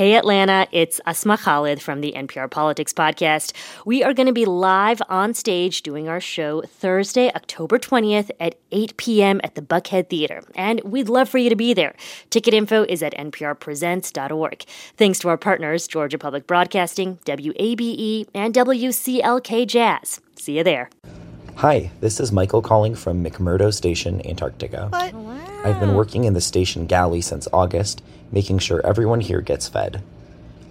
Hey Atlanta, it's Asma Khalid from the NPR Politics Podcast. We are going to be live on stage doing our show Thursday, October 20th at 8 p.m. at the Buckhead Theater. And we'd love for you to be there. Ticket info is at nprpresents.org. Thanks to our partners, Georgia Public Broadcasting, WABE, and WCLK Jazz. See you there. Hi, this is Michael calling from McMurdo Station, Antarctica. What? I've been working in the station galley since August, making sure everyone here gets fed.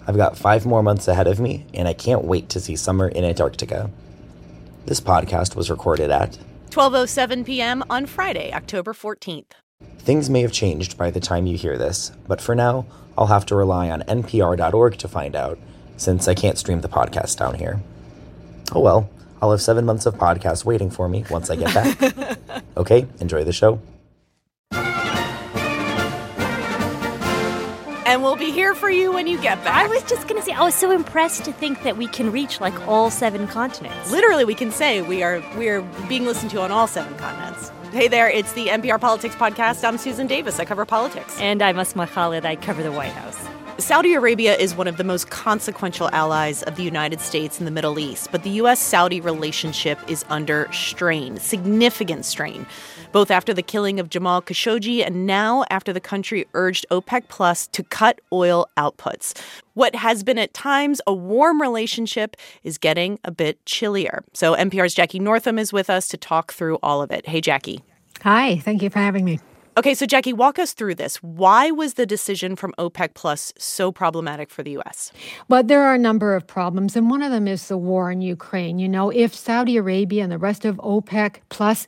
I've got five more months ahead of me, and I can't wait to see summer in Antarctica. This podcast was recorded at 12:07 p.m. on Friday, October 14th. Things may have changed by the time you hear this, but for now, I'll have to rely on npr.org to find out, since I can't stream the podcast down here. Oh well, I'll have seven months of podcasts waiting for me once I get back. okay, enjoy the show. And we'll be here for you when you get back. I was just going to say, I was so impressed to think that we can reach like all seven continents. Literally, we can say we are we are being listened to on all seven continents. Hey there, it's the NPR Politics Podcast. I'm Susan Davis. I cover politics. And I'm Asma Khalid. I cover the White House. Saudi Arabia is one of the most consequential allies of the United States in the Middle East, but the U.S. Saudi relationship is under strain, significant strain, both after the killing of Jamal Khashoggi and now after the country urged OPEC Plus to cut oil outputs. What has been at times a warm relationship is getting a bit chillier. So NPR's Jackie Northam is with us to talk through all of it. Hey, Jackie. Hi, thank you for having me. Okay, so Jackie, walk us through this. Why was the decision from OPEC Plus so problematic for the U.S.? Well, there are a number of problems, and one of them is the war in Ukraine. You know, if Saudi Arabia and the rest of OPEC Plus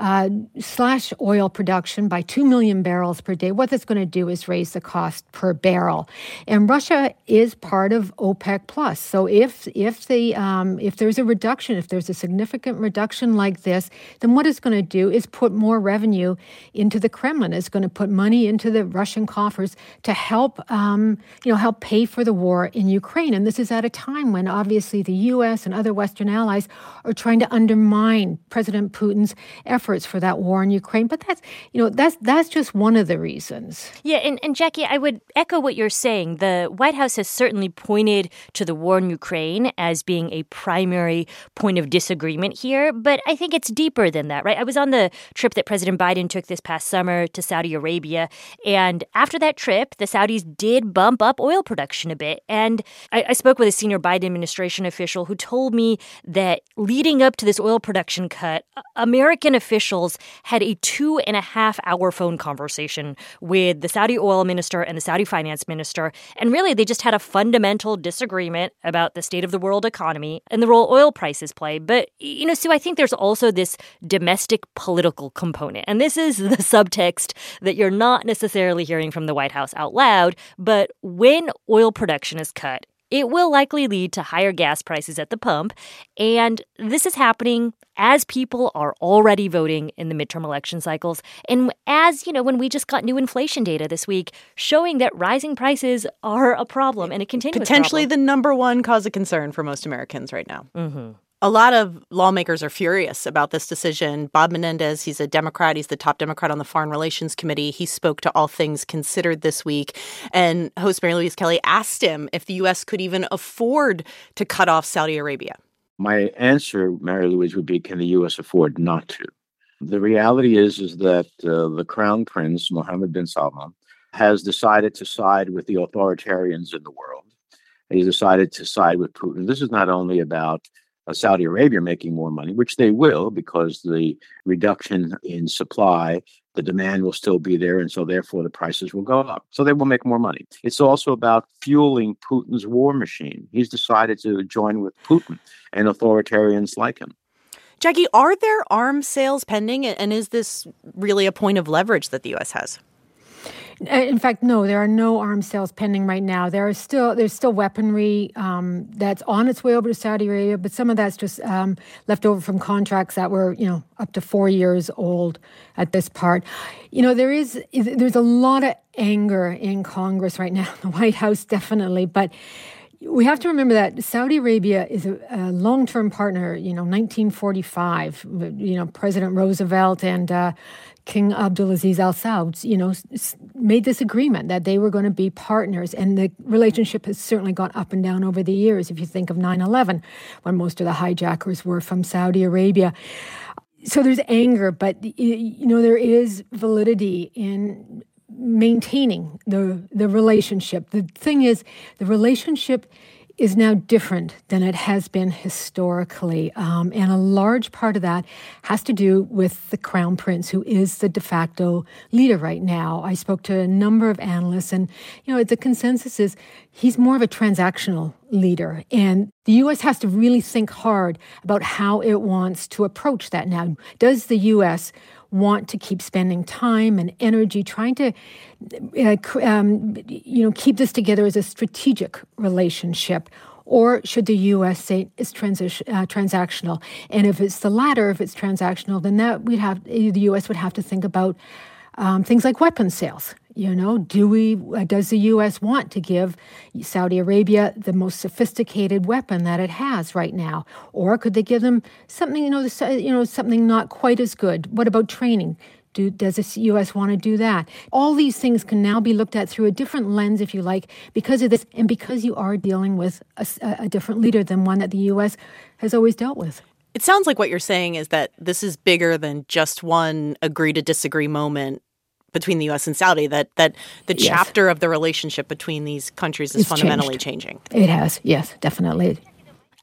uh, slash oil production by 2 million barrels per day, what that's going to do is raise the cost per barrel. And Russia is part of OPEC plus. So if if the um, if there's a reduction, if there's a significant reduction like this, then what it's going to do is put more revenue into the Kremlin. It's going to put money into the Russian coffers to help um, you know help pay for the war in Ukraine. And this is at a time when obviously the U.S. and other Western allies are trying to undermine President Putin's efforts efforts for that war in Ukraine. But that's you know that's that's just one of the reasons. Yeah, and, and Jackie, I would echo what you're saying. The White House has certainly pointed to the war in Ukraine as being a primary point of disagreement here, but I think it's deeper than that, right? I was on the trip that President Biden took this past summer to Saudi Arabia, and after that trip, the Saudis did bump up oil production a bit. And I, I spoke with a senior Biden administration official who told me that leading up to this oil production cut, American officials officials had a two and a half hour phone conversation with the Saudi oil minister and the Saudi finance minister. And really, they just had a fundamental disagreement about the state of the world economy and the role oil prices play. But, you know, Sue, I think there's also this domestic political component. And this is the subtext that you're not necessarily hearing from the White House out loud. But when oil production is cut, it will likely lead to higher gas prices at the pump. And this is happening as people are already voting in the midterm election cycles. And as, you know, when we just got new inflation data this week showing that rising prices are a problem and a continuous Potentially problem. the number one cause of concern for most Americans right now. Mm-hmm. A lot of lawmakers are furious about this decision. Bob Menendez, he's a Democrat. He's the top Democrat on the Foreign Relations Committee. He spoke to All Things Considered this week. And host Mary Louise Kelly asked him if the U.S. could even afford to cut off Saudi Arabia. My answer, Mary Louise, would be can the U.S. afford not to? The reality is, is that uh, the Crown Prince, Mohammed bin Salman, has decided to side with the authoritarians in the world. He's decided to side with Putin. This is not only about Saudi Arabia making more money, which they will because the reduction in supply, the demand will still be there. And so therefore the prices will go up. So they will make more money. It's also about fueling Putin's war machine. He's decided to join with Putin and authoritarians like him. Jackie, are there arms sales pending? And is this really a point of leverage that the U.S. has? Uh, in fact, no, there are no arms sales pending right now. There are still there's still weaponry um, that's on its way over to Saudi Arabia, but some of that's just um, left over from contracts that were you know up to four years old at this part. You know there is there's a lot of anger in Congress right now, the White House definitely, but we have to remember that Saudi Arabia is a, a long-term partner. You know, 1945. You know, President Roosevelt and uh, King Abdulaziz Al Saud, you know, made this agreement that they were going to be partners, and the relationship has certainly gone up and down over the years. If you think of 9/11, when most of the hijackers were from Saudi Arabia, so there's anger, but you know there is validity in maintaining the the relationship. The thing is, the relationship is now different than it has been historically. Um, and a large part of that has to do with the crown prince, who is the de facto leader right now. I spoke to a number of analysts, and you know, the consensus is he's more of a transactional leader. And the U.S. has to really think hard about how it wants to approach that now. Does the U.S want to keep spending time and energy trying to uh, um, you know keep this together as a strategic relationship or should the U.S. say it's transi- uh, transactional? And if it's the latter, if it's transactional, then that we'd have the U.S. would have to think about um, things like weapons sales. You know, do we? Uh, does the U.S. want to give Saudi Arabia the most sophisticated weapon that it has right now, or could they give them something? You know, you know, something not quite as good. What about training? Do, does the U.S. want to do that? All these things can now be looked at through a different lens, if you like, because of this, and because you are dealing with a, a different leader than one that the U.S. has always dealt with. It sounds like what you're saying is that this is bigger than just one agree to disagree moment between the U.S. and Saudi. That that the yes. chapter of the relationship between these countries is it's fundamentally changed. changing. It has, yes, definitely.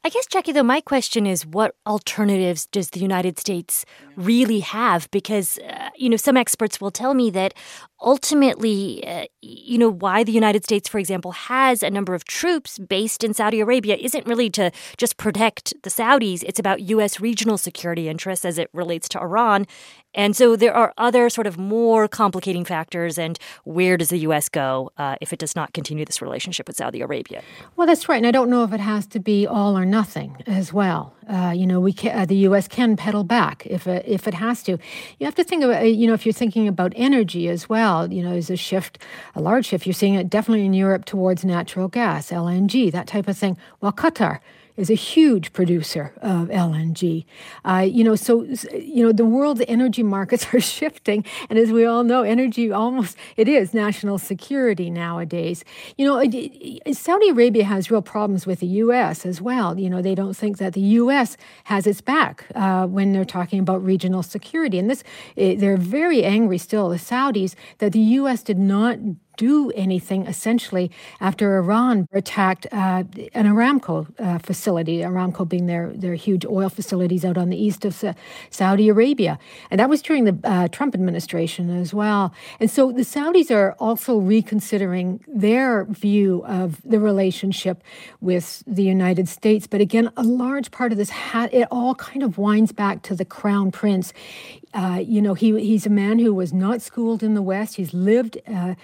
I guess, Jackie, though, my question is what alternatives does the United States really have? Because, uh, you know, some experts will tell me that ultimately, uh, you know, why the United States, for example, has a number of troops based in Saudi Arabia isn't really to just protect the Saudis. It's about U.S. regional security interests as it relates to Iran. And so there are other sort of more complicating factors. And where does the U.S. go uh, if it does not continue this relationship with Saudi Arabia? Well, that's right. And I don't know if it has to be all or nothing as well. Uh, you know, we can, uh, the U.S. can pedal back if it, if it has to. You have to think about, you know, if you're thinking about energy as well. You know, there's a shift, a large shift. You're seeing it definitely in Europe towards natural gas, LNG, that type of thing. Well, Qatar is a huge producer of LNG. Uh, you know, so you know the world's energy markets are shifting, and as we all know, energy almost it is national security nowadays. You know, Saudi Arabia has real problems with the U.S. as well. You know, they don't think that the U.S. has its back uh, when they're talking about regional security, and this eh, they're very angry still, the Saudis, that the U.S. did not do anything essentially after Iran attacked uh, an Aramco uh, facility, Aramco being their, their huge oil facilities out on the east of Sa- Saudi Arabia. And that was during the uh, Trump administration as well. And so the Saudis are also reconsidering their view of the relationship with the United States. But again, a large part of this, ha- it all kind of winds back to the crown prince. Uh, you know, he, he's a man who was not schooled in the West. He's lived uh,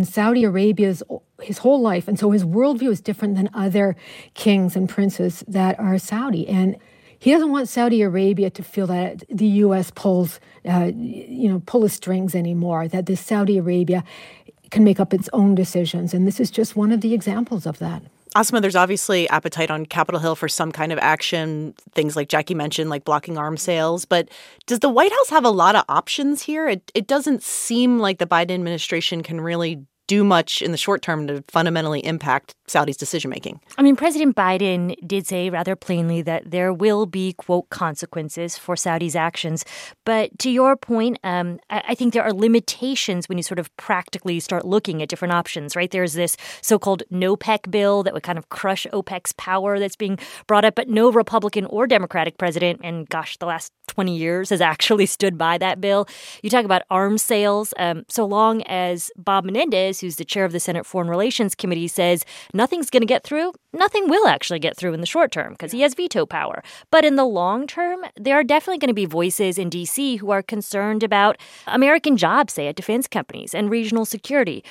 in Saudi Arabia's his whole life, and so his worldview is different than other kings and princes that are Saudi. And he doesn't want Saudi Arabia to feel that the U.S. pulls, uh, you know, pull the strings anymore. That this Saudi Arabia can make up its own decisions, and this is just one of the examples of that. Asma, there's obviously appetite on Capitol Hill for some kind of action, things like Jackie mentioned, like blocking arms sales. But does the White House have a lot of options here? It, it doesn't seem like the Biden administration can really do much in the short term to fundamentally impact Saudi's decision making. I mean, President Biden did say rather plainly that there will be, quote, consequences for Saudi's actions. But to your point, um, I, think there are limitations when you sort of practically start looking at different options, right? There's this so called NOPEC bill that would kind of crush OPEC's power that's being brought up, but no Republican or Democratic president, and gosh, the last 20 years has actually stood by that bill. You talk about arms sales. Um, so long as Bob Menendez, who's the chair of the Senate Foreign Relations Committee, says nothing's going to get through, nothing will actually get through in the short term because he has veto power. But in the long term, there are definitely going to be voices in D.C. who are concerned about American jobs, say, at defense companies and regional security.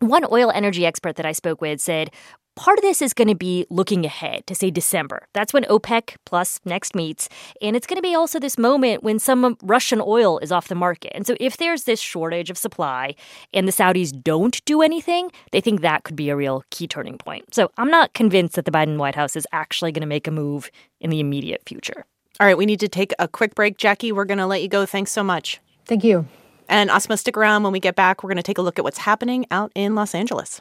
One oil energy expert that I spoke with said, part of this is going to be looking ahead to say December. That's when OPEC plus next meets. And it's going to be also this moment when some Russian oil is off the market. And so if there's this shortage of supply and the Saudis don't do anything, they think that could be a real key turning point. So I'm not convinced that the Biden White House is actually going to make a move in the immediate future. All right, we need to take a quick break. Jackie, we're going to let you go. Thanks so much. Thank you. And Asma, stick around. When we get back, we're going to take a look at what's happening out in Los Angeles.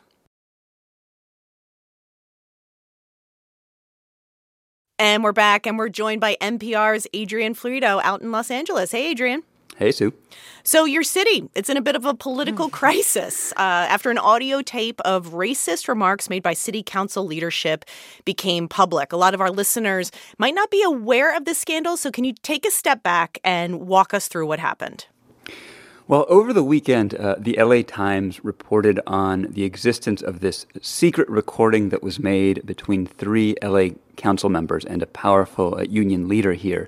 And we're back, and we're joined by NPR's Adrian Florido out in Los Angeles. Hey, Adrian. Hey, Sue. So, your city, it's in a bit of a political crisis uh, after an audio tape of racist remarks made by city council leadership became public. A lot of our listeners might not be aware of this scandal, so can you take a step back and walk us through what happened? Well, over the weekend, uh, the LA Times reported on the existence of this secret recording that was made between three LA council members and a powerful uh, union leader here.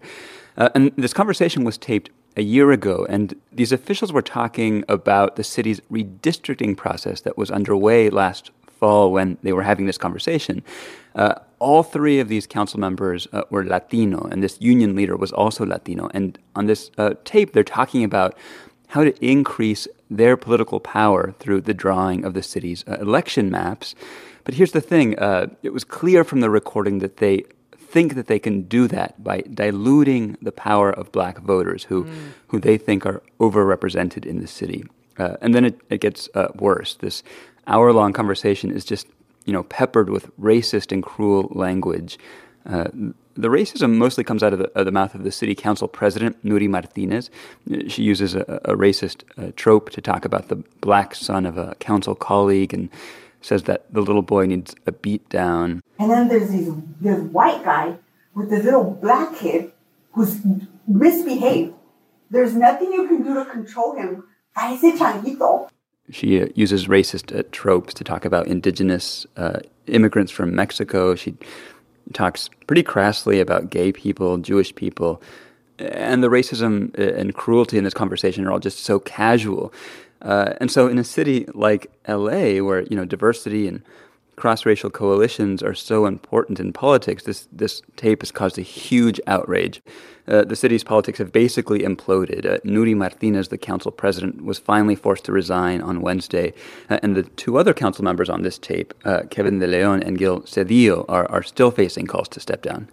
Uh, and this conversation was taped a year ago, and these officials were talking about the city's redistricting process that was underway last fall when they were having this conversation. Uh, all three of these council members uh, were Latino, and this union leader was also Latino. And on this uh, tape, they're talking about how to increase their political power through the drawing of the city's uh, election maps. But here's the thing uh, it was clear from the recording that they think that they can do that by diluting the power of black voters who, mm. who they think are overrepresented in the city. Uh, and then it, it gets uh, worse. This hour long conversation is just you know, peppered with racist and cruel language. Uh, the racism mostly comes out of the, of the, mouth of the city council president, Nury Martinez. She uses a, a racist uh, trope to talk about the black son of a council colleague and says that the little boy needs a beat down. And then there's this, this white guy with this little black kid who's misbehaved. There's nothing you can do to control him. She uh, uses racist uh, tropes to talk about indigenous uh, immigrants from Mexico. She talks pretty crassly about gay people, Jewish people, and the racism and cruelty in this conversation are all just so casual. Uh, and so, in a city like LA, where you know diversity and cross-racial coalitions are so important in politics, this this tape has caused a huge outrage. Uh, the city's politics have basically imploded. Uh, Nury Martinez, the council president, was finally forced to resign on Wednesday, uh, and the two other council members on this tape, uh, Kevin De Leon and Gil Cedillo, are, are still facing calls to step down.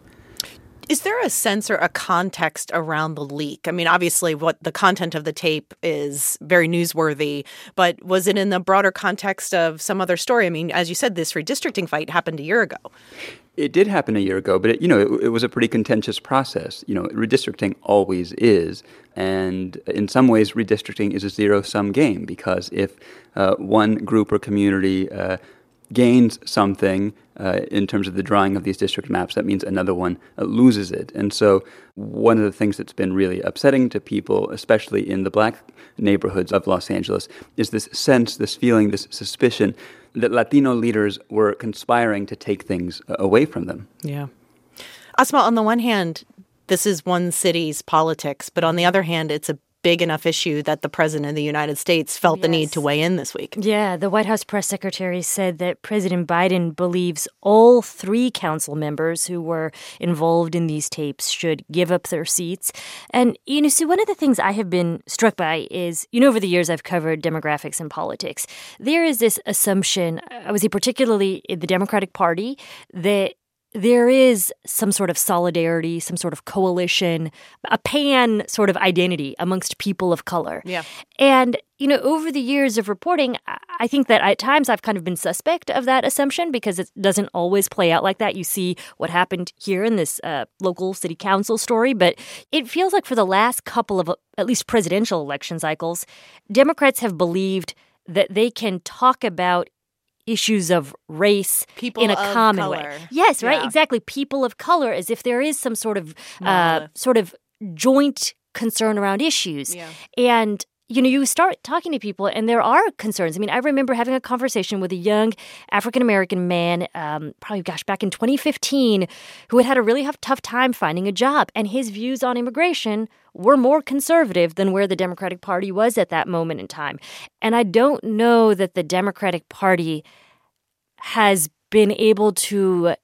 Is there a sense or a context around the leak? I mean, obviously, what the content of the tape is very newsworthy, but was it in the broader context of some other story? I mean, as you said, this redistricting fight happened a year ago. It did happen a year ago, but it, you know, it, it was a pretty contentious process. You know, redistricting always is, and in some ways, redistricting is a zero-sum game because if uh, one group or community uh, gains something uh, in terms of the drawing of these district maps, that means another one uh, loses it. And so, one of the things that's been really upsetting to people, especially in the black neighborhoods of Los Angeles, is this sense, this feeling, this suspicion that Latino leaders were conspiring to take things uh, away from them. Yeah. Asma, on the one hand, this is one city's politics, but on the other hand, it's a big enough issue that the president of the United States felt yes. the need to weigh in this week. Yeah, the White House press secretary said that President Biden believes all three council members who were involved in these tapes should give up their seats. And, you know, see, one of the things I have been struck by is, you know, over the years I've covered demographics and politics. There is this assumption, I would say, particularly in the Democratic Party, that there is some sort of solidarity, some sort of coalition, a pan sort of identity amongst people of color. Yeah. And, you know, over the years of reporting, I think that at times I've kind of been suspect of that assumption because it doesn't always play out like that. You see what happened here in this uh, local city council story, but it feels like for the last couple of at least presidential election cycles, Democrats have believed that they can talk about issues of race people in a common color. way. Yes, right, yeah. exactly. People of color, as if there is some sort of uh, sort of joint concern around issues. Yeah. And you know, you start talking to people, and there are concerns. I mean, I remember having a conversation with a young African American man, um, probably, gosh, back in 2015, who had had a really tough time finding a job. And his views on immigration were more conservative than where the Democratic Party was at that moment in time. And I don't know that the Democratic Party has been able to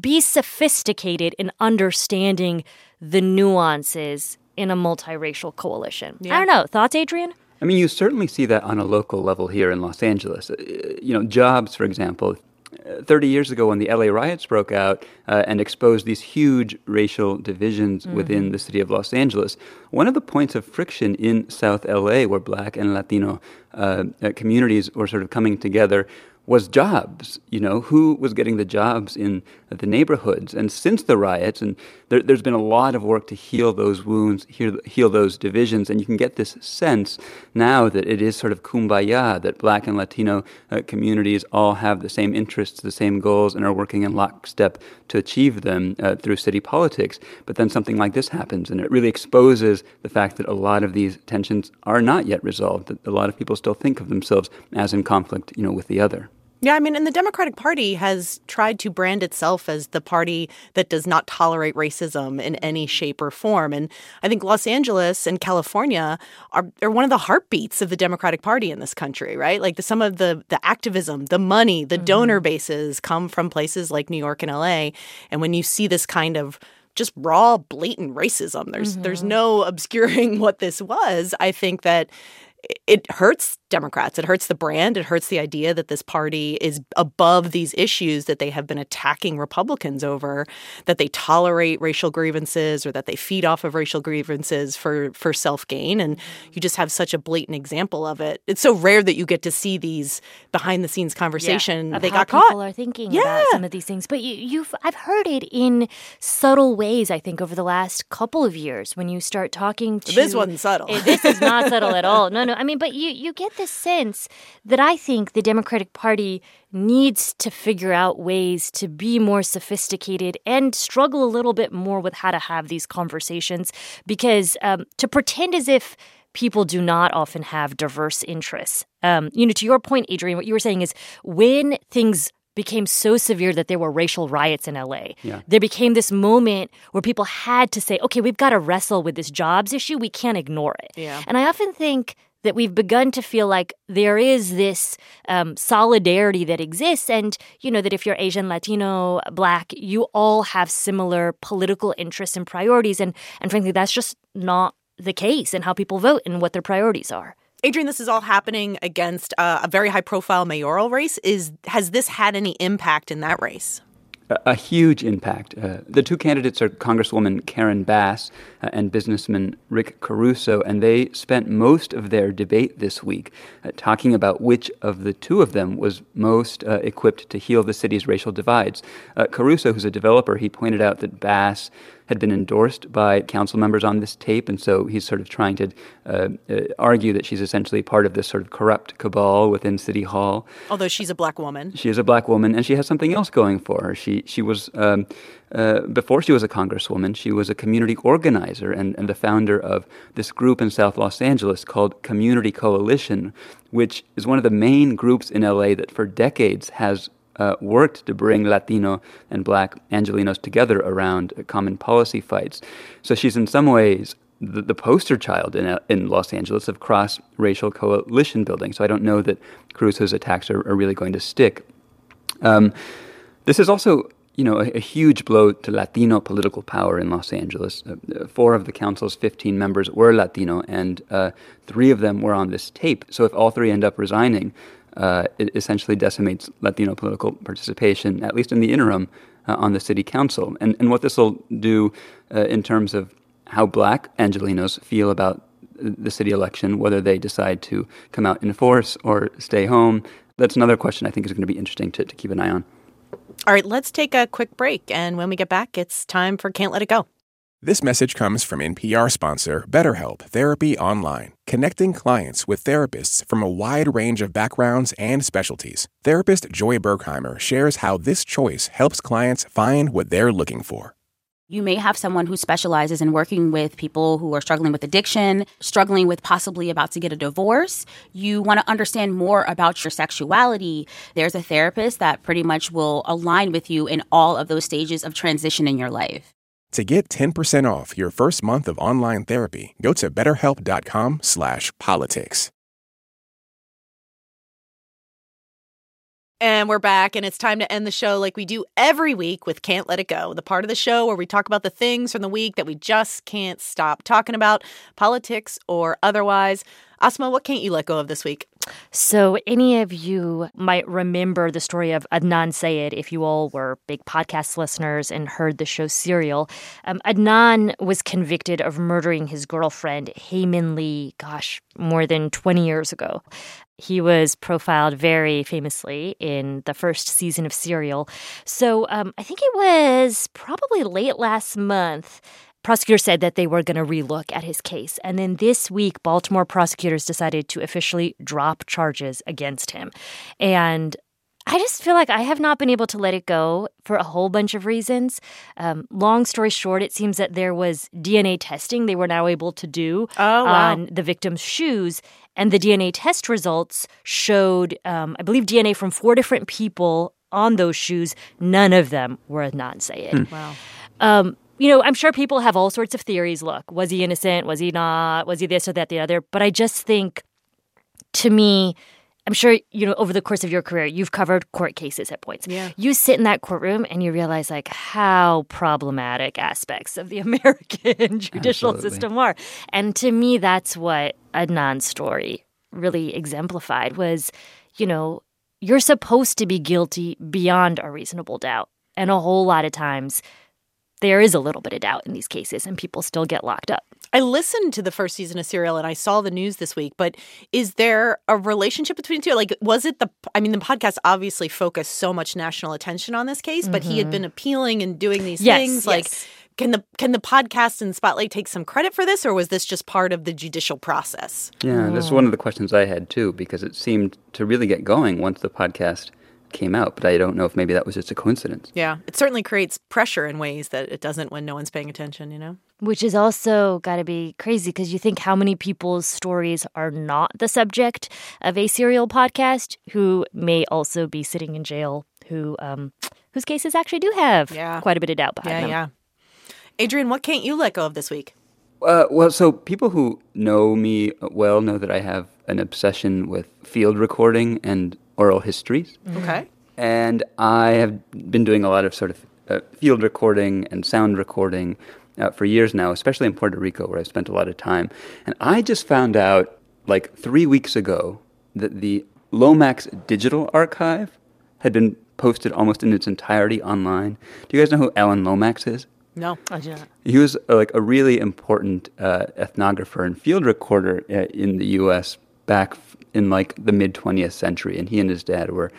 be sophisticated in understanding the nuances in a multiracial coalition. Yeah. I don't know. Thoughts, Adrian? I mean, you certainly see that on a local level here in Los Angeles. Uh, you know, jobs, for example. Uh, 30 years ago, when the LA riots broke out uh, and exposed these huge racial divisions mm-hmm. within the city of Los Angeles, one of the points of friction in South LA, where black and Latino uh, uh, communities were sort of coming together, was jobs. You know, who was getting the jobs in the neighborhoods? And since the riots, and there, has been a lot of work to heal those wounds, heal, heal those divisions, and you can get this sense now that it is sort of kumbaya, that Black and Latino uh, communities all have the same interests, the same goals, and are working in lockstep to achieve them uh, through city politics. But then something like this happens, and it really exposes the fact that a lot of these tensions are not yet resolved. That a lot of people still think of themselves as in conflict, you know, with the other. Yeah, I mean, and the Democratic Party has tried to brand itself as the party that does not tolerate racism in any shape or form. And I think Los Angeles and California are, are one of the heartbeats of the Democratic Party in this country, right? Like the, some of the the activism, the money, the mm-hmm. donor bases come from places like New York and LA. And when you see this kind of just raw blatant racism there's mm-hmm. there's no obscuring what this was i think that it hurts Democrats. It hurts the brand. It hurts the idea that this party is above these issues that they have been attacking Republicans over, that they tolerate racial grievances or that they feed off of racial grievances for, for self gain. And you just have such a blatant example of it. It's so rare that you get to see these behind the scenes conversation. Yeah, they got caught. People are thinking yeah. about some of these things, but you, you've I've heard it in subtle ways. I think over the last couple of years when you start talking to this wasn't subtle. this is not subtle at all. No, no. I mean, but you you get this sense that I think the Democratic Party needs to figure out ways to be more sophisticated and struggle a little bit more with how to have these conversations because um, to pretend as if people do not often have diverse interests. Um, you know, to your point, Adrian, what you were saying is when things became so severe that there were racial riots in LA. Yeah. There became this moment where people had to say, okay, we've got to wrestle with this jobs issue. We can't ignore it. Yeah. And I often think that we've begun to feel like there is this um, solidarity that exists, and you know that if you're Asian, Latino, Black, you all have similar political interests and priorities, and and frankly, that's just not the case in how people vote and what their priorities are. Adrian, this is all happening against uh, a very high-profile mayoral race. Is has this had any impact in that race? A huge impact. Uh, the two candidates are Congresswoman Karen Bass uh, and businessman Rick Caruso, and they spent most of their debate this week uh, talking about which of the two of them was most uh, equipped to heal the city's racial divides. Uh, Caruso, who's a developer, he pointed out that Bass had been endorsed by council members on this tape, and so he's sort of trying to uh, uh, argue that she's essentially part of this sort of corrupt cabal within City Hall. Although she's a black woman, she is a black woman, and she has something else going for her. She she was. Um, uh, before she was a congresswoman, she was a community organizer and, and the founder of this group in South Los Angeles called Community Coalition, which is one of the main groups in LA that for decades has uh, worked to bring Latino and Black Angelenos together around common policy fights. So she's in some ways the, the poster child in, in Los Angeles of cross racial coalition building. So I don't know that Caruso's attacks are, are really going to stick. Um, this is also you know, a, a, huge blow to Latino political power in Los Angeles. Uh, four of the council's 15 members were Latino, and uh, three of them were on this tape. So if all three end up resigning, uh, it essentially decimates Latino political participation, at least in the interim, uh, on the city council. And, and what this will do uh, in terms of how black Angelenos feel about the city election, whether they decide to come out in force or stay home, that's another question I think is going to be interesting to, to keep an eye on. All right, let's take a quick break. And when we get back, it's time for Can't Let It Go. This message comes from NPR sponsor BetterHelp Therapy Online, connecting clients with therapists from a wide range of backgrounds and specialties. Therapist Joy Bergheimer shares how this choice helps clients find what they're looking for. You may have someone who specializes in working with people who are struggling with addiction, struggling with possibly about to get a divorce. You want to understand more about your sexuality. There's a therapist that pretty much will align with you in all of those stages of transition in your life. To get 10% off your first month of online therapy, go to betterhelp.com slash politics. And we're back, and it's time to end the show like we do every week with Can't Let It Go, the part of the show where we talk about the things from the week that we just can't stop talking about, politics or otherwise. Asma, what can't you let go of this week? So, any of you might remember the story of Adnan Syed if you all were big podcast listeners and heard the show Serial. Um, Adnan was convicted of murdering his girlfriend, Hae Min Lee, gosh, more than 20 years ago. He was profiled very famously in the first season of Serial. So, um, I think it was probably late last month prosecutors said that they were going to relook at his case. And then this week, Baltimore prosecutors decided to officially drop charges against him. And I just feel like I have not been able to let it go for a whole bunch of reasons. Um, long story short, it seems that there was DNA testing they were now able to do oh, wow. on the victim's shoes. And the DNA test results showed, um, I believe, DNA from four different people on those shoes. None of them were Adnan Syed. Hmm. Wow. Um, you know, I'm sure people have all sorts of theories. Look, was he innocent? Was he not? Was he this or that, the other? But I just think, to me, I'm sure, you know, over the course of your career, you've covered court cases at points. Yeah. You sit in that courtroom and you realize, like, how problematic aspects of the American judicial Absolutely. system are. And to me, that's what Adnan's story really exemplified was, you know, you're supposed to be guilty beyond a reasonable doubt. And a whole lot of times, there is a little bit of doubt in these cases and people still get locked up. I listened to the first season of Serial and I saw the news this week, but is there a relationship between the two? Like, was it the, I mean, the podcast obviously focused so much national attention on this case, but he had mm-hmm. been appealing and doing these Yes, things. Like, yes. can the can the podcast and Spotlight take some credit for this, or was this just part of the judicial process? Yeah, this is hmm. one of the questions I had too, because it seemed to really get going once the podcast came out, but I don't know if maybe that was just a coincidence. Yeah, it certainly creates pressure in ways that it doesn't when no one's paying attention. You know. Which is also got to be crazy because you think how many people's stories are not the subject of a serial podcast who may also be sitting in jail, who um, whose cases actually do have Yeah. quite a bit of doubt behind Yeah, them. yeah. Adrian, what can't you let go of this week? Uh, well, so people who know me well know that I have an obsession with field recording and oral histories. Okay. And I have been doing a lot of sort of uh, field recording and sound recording uh, for years now, especially in Puerto Rico, where I've spent a lot of time. And I just found out, like three weeks ago, that the Lomax Digital Archive had been posted almost in its entirety online. Do you guys know who Alan Lomax is? No. I do not. He was uh, like a really important uh, ethnographer and field recorder uh, in the U.S. back in like the mid 20th century, and he and his dad were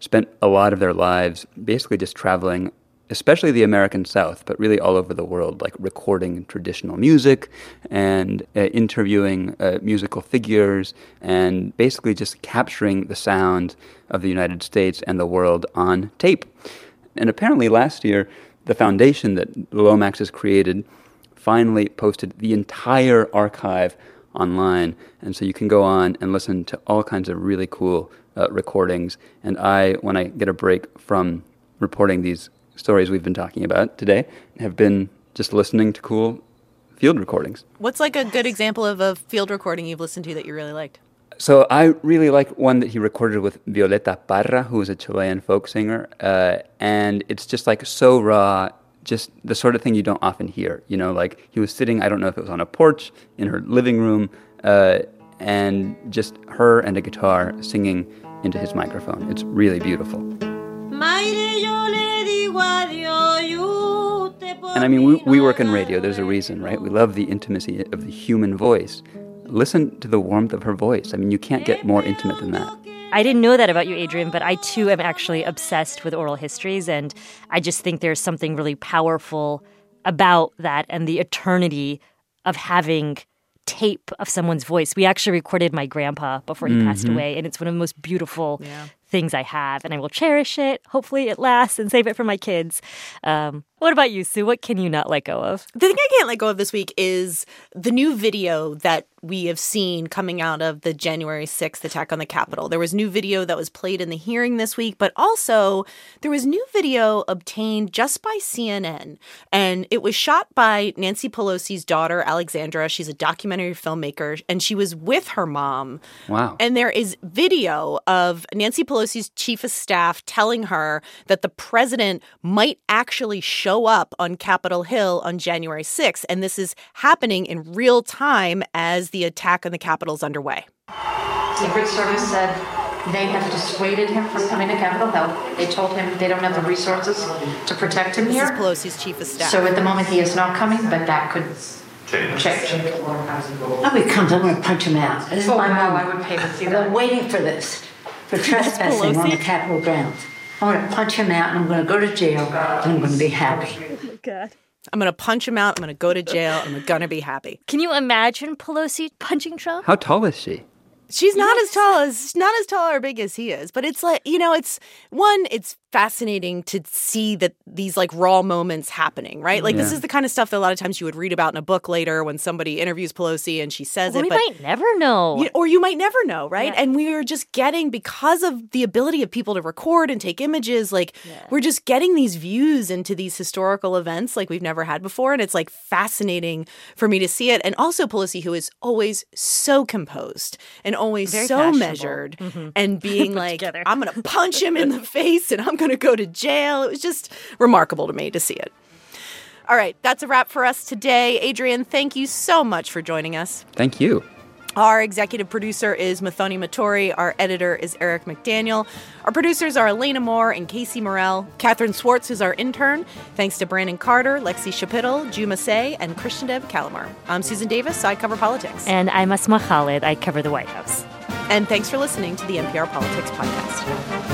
spent a lot of their lives basically just traveling, especially the American South, but really all over the world, like recording traditional music and uh, interviewing uh, musical figures, and basically just capturing the sound of the United States and the world on tape. And apparently last year, the foundation that Lomax has created finally posted the entire archive online. And so you can go on and listen to all kinds of really cool uh, recordings. And I, when I get a break from reporting these stories we've been talking about today, have been just listening to cool field recordings. What's like a good example of a field recording you've listened to that you really liked? So I really like one that he recorded with Violeta Parra, who is a Chilean folk singer, uh, and it's just like so raw, just the sort of thing you don't often hear. You know, like he was sitting, I don't know if it was on a porch in her living room, uh, and just her and a guitar singing into his microphone. It's really beautiful. And I mean, we, we work in radio. There's a reason, right? We love the intimacy of the human voice. Listen to the warmth of her voice. I mean, you can't get more intimate than that. I didn't know that about you, Adrian, but I too am actually obsessed with oral histories. And I just think there's something really powerful about that and the eternity of having tape of someone's voice. We actually recorded my grandpa before he passed mm-hmm. away, and it's one of the most beautiful things I have. And I will cherish it. Hopefully, it lasts and save it for my kids. Um, what about you, Sue? What can you not let go of? The thing I can't let go of this week is the new video that we have seen coming out of the January 6th attack on the Capitol. There was new video that was played in the hearing this week, but also there was new video obtained just by CNN. And it was shot by Nancy Pelosi's daughter, Alexandra. She's a documentary filmmaker, and she was with her mom. Wow. And there is video of Nancy Pelosi's chief of staff telling her that the president might actually show up on Capitol Hill on January 6th. And this is happening in real time as the attack on the Capitol is underway. Secret Service said they have dissuaded him from coming to Capitol Hill. They told him they don't have the resources to protect him here. This here. is Pelosi's chief of staff. So at the moment, he is not coming, but that could change. I'll be comes, I'm gonna punch him out. This is Oh, my no, moment. I would pay to see I've been waiting for this, for trespassing on the Capitol grounds. I'm gonna punch him out and I'm gonna go to jail and I'm gonna be happy. Oh God. I'm going to punch him out. I'm going to go to jail. And I'm going to be happy. Can you imagine Pelosi punching Trump? How tall is she? She's not as tall as not as tall or big as he is, but it's like you know, it's one. It's fascinating to see that these like raw moments happening, right? Like this is the kind of stuff that a lot of times you would read about in a book later when somebody interviews Pelosi and she says Well, it, we but might never know. you- or you might never know, right? Yeah. And we are just getting because of the ability of people to record and take images, like we're just getting these views into these historical events like we've never had before, and it's like fascinating for me to see it. And also Pelosi, who is always so composed and always Very so fashionable. measured, Mhm. and being like, together. "I'm going to punch him in the face and I'm going to go to jail." It was just remarkable to me to see it. All right, that's a wrap for us today. Adrian, thank you so much for joining us. Thank you. Our executive producer is Muthoni Muturi. Our editor is Eric McDaniel. Our producers are Elena Moore and Casey Morell. Catherine Swartz is our intern. Thanks to Brandon Carter, Lexie Schapitl, Juma Sei, and Krishnadev Calamur. I'm Susan Davis. I cover politics. And I'm Asma Khalid. I cover the White House. And thanks for listening to the NPR Politics Podcast.